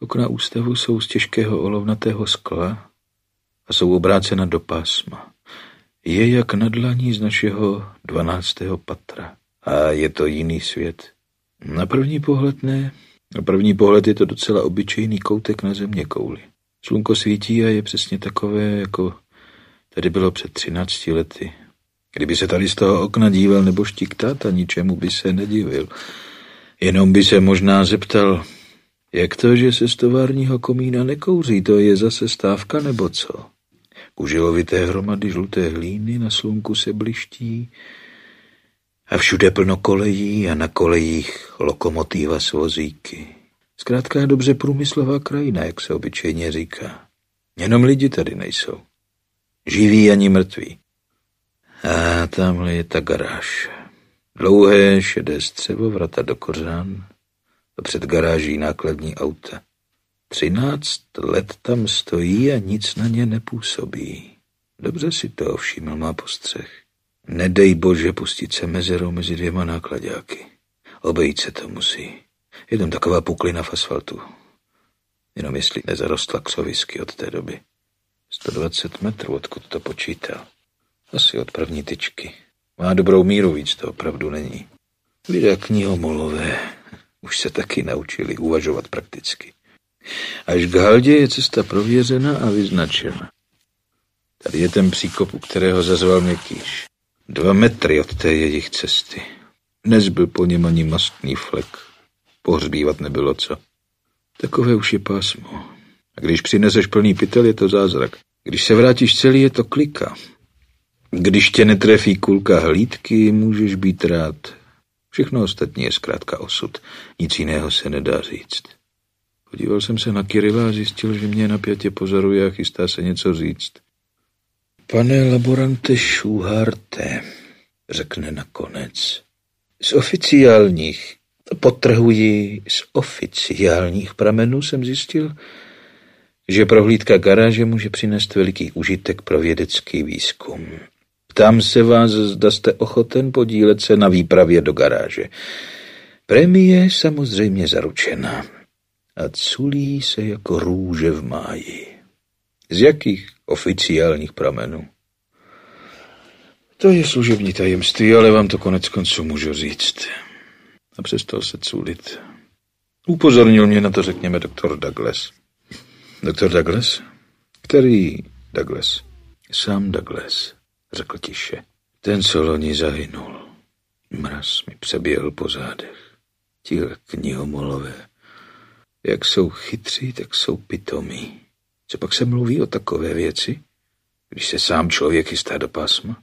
Okna ústavu jsou z těžkého olovnatého skla a jsou obrácena do pásma. Je jak na dlaní z našeho dvanáctého patra. A je to jiný svět. Na první pohled ne. Na první pohled je to docela obyčejný koutek na země kouli. Slunko svítí a je přesně takové, jako tady bylo před třinácti lety. Kdyby se tady z toho okna díval nebo štiktat a ničemu by se nedivil. Jenom by se možná zeptal, jak to, že se z továrního komína nekouří, to je zase stávka nebo co? Kužilovité hromady žluté hlíny na slunku se bliští a všude plno kolejí a na kolejích lokomotíva s vozíky. Zkrátka dobře průmyslová krajina, jak se obyčejně říká. Jenom lidi tady nejsou. Živí ani mrtví. A tamhle je ta garáž. Dlouhé šedé střevo, vrata do kořán před garáží nákladní auta. Třináct let tam stojí a nic na ně nepůsobí. Dobře si to všiml má postřeh. Nedej bože pustit se mezerou mezi dvěma nákladáky. Obejít se to musí. Jenom taková puklina v asfaltu. Jenom jestli nezarostla křovisky od té doby. 120 metrů, odkud to počítal. Asi od první tyčky. Má dobrou míru, víc to opravdu není. Lidé knihomolové už se taky naučili uvažovat prakticky. Až k Haldě je cesta prověřena a vyznačena. Tady je ten příkop, u kterého zazval Měkýš. Dva metry od té jejich cesty. Nezbyl po něm ani mastný flek. Pohřbívat nebylo co. Takové už je pásmo. A když přineseš plný pytel, je to zázrak. Když se vrátíš celý, je to klika. Když tě netrefí kulka hlídky, můžeš být rád. Všechno ostatní je zkrátka osud. Nic jiného se nedá říct. Podíval jsem se na Kirila a zjistil, že mě napětě pozoruje a chystá se něco říct. Pane laborante Šuharte, řekne nakonec, z oficiálních, potrhuji, z oficiálních pramenů jsem zjistil, že prohlídka garáže může přinést veliký užitek pro vědecký výzkum. Ptám se vás, zda jste ochoten podílet se na výpravě do garáže. Premie je samozřejmě zaručena a culí se jako růže v máji. Z jakých oficiálních pramenů? To je služební tajemství, ale vám to konec konců můžu říct. A přestal se culit. Upozornil mě na to, řekněme, doktor Douglas. Doktor Douglas? Který Douglas? Sám Douglas, řekl tiše. Ten, co loni zahynul. Mraz mi přeběhl po zádech. Tihle knihomolové. Jak jsou chytří, tak jsou pitomí. Co pak se mluví o takové věci, když se sám člověk chystá do pásma?